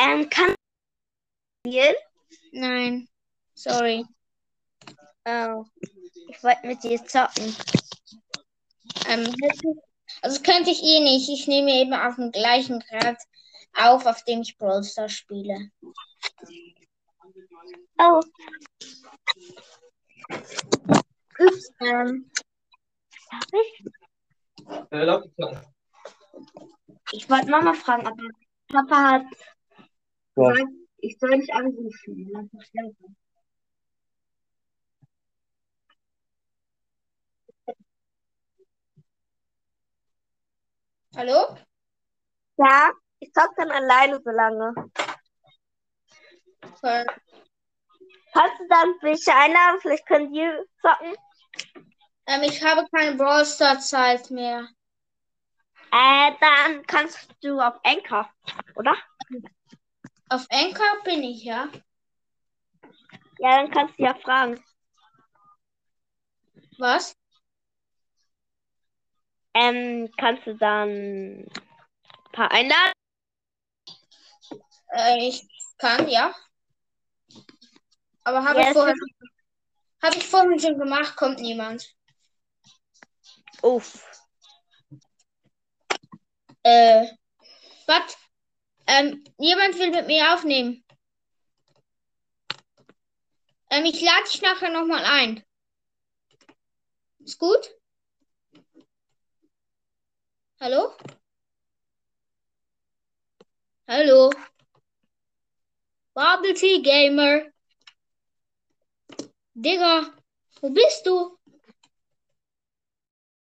Ähm, kann spielen? Nein. Sorry. Oh. Ich wollte mit dir zocken. Ähm, also könnte ich eh nicht. Ich nehme eben auf dem gleichen Grad auf, auf dem ich Brawl Stars spiele. Oh. Ups, ähm. Darf ich? Äh, Knochen. Ich wollte Mama fragen, aber Papa hat Ja. ich soll nicht anrufen. Hallo? Ja, ich zock dann alleine so lange. Äh, Kannst du dann welche einladen? Vielleicht können die zocken. Ähm, ich habe keine Brawl Zeit mehr. Äh, dann kannst du auf Anchor, oder? Auf Anchor bin ich, ja. Ja, dann kannst du ja fragen. Was? Ähm, kannst du dann ein paar einladen? Äh, ich kann, ja. Aber habe Ja, ich vorher, habe ich vorhin schon gemacht, kommt niemand. Uff. Äh, was? Ähm, jemand will mit mir aufnehmen. Ähm, ich lade dich nachher nochmal ein. Ist gut? Hallo? Hallo? Bubble Tea Gamer. Digga, wo bist du?